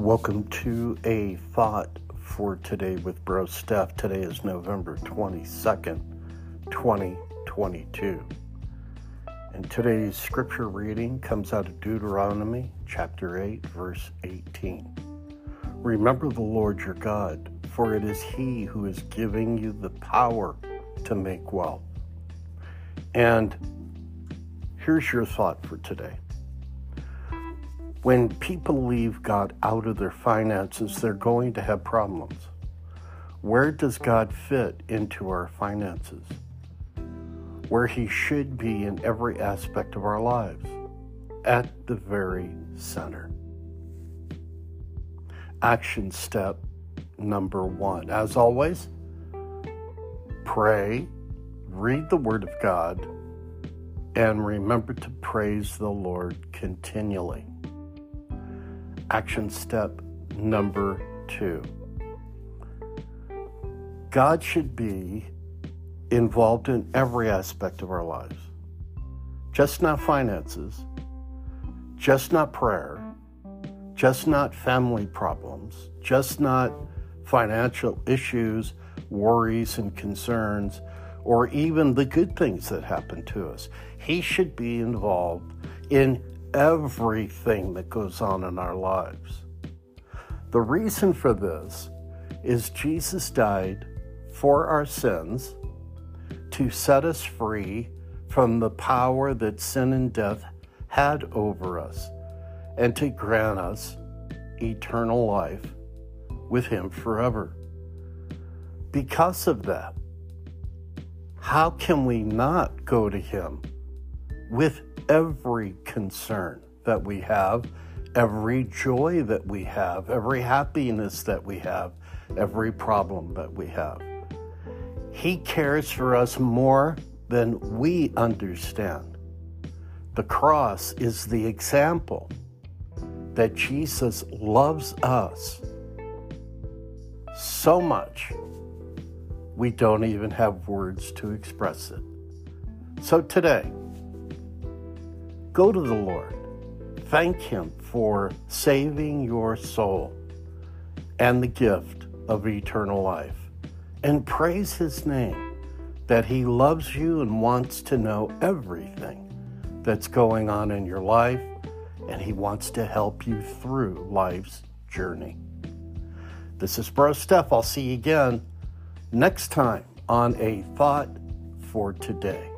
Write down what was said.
Welcome to a thought for today with Bro Steph. Today is November 22nd, 2022. And today's scripture reading comes out of Deuteronomy chapter 8, verse 18. Remember the Lord your God, for it is He who is giving you the power to make wealth. And here's your thought for today. When people leave God out of their finances, they're going to have problems. Where does God fit into our finances? Where He should be in every aspect of our lives, at the very center. Action step number one. As always, pray, read the Word of God, and remember to praise the Lord continually. Action step number two God should be involved in every aspect of our lives, just not finances, just not prayer, just not family problems, just not financial issues, worries, and concerns, or even the good things that happen to us. He should be involved in everything that goes on in our lives. The reason for this is Jesus died for our sins to set us free from the power that sin and death had over us and to grant us eternal life with Him forever. Because of that, how can we not go to Him with every concern that we have, every joy that we have, every happiness that we have, every problem that we have. He cares for us more than we understand. The cross is the example that Jesus loves us so much we don't even have words to express it. So today, Go to the Lord. Thank Him for saving your soul and the gift of eternal life. And praise His name that He loves you and wants to know everything that's going on in your life, and He wants to help you through life's journey. This is Bro Steph. I'll see you again next time on A Thought for Today.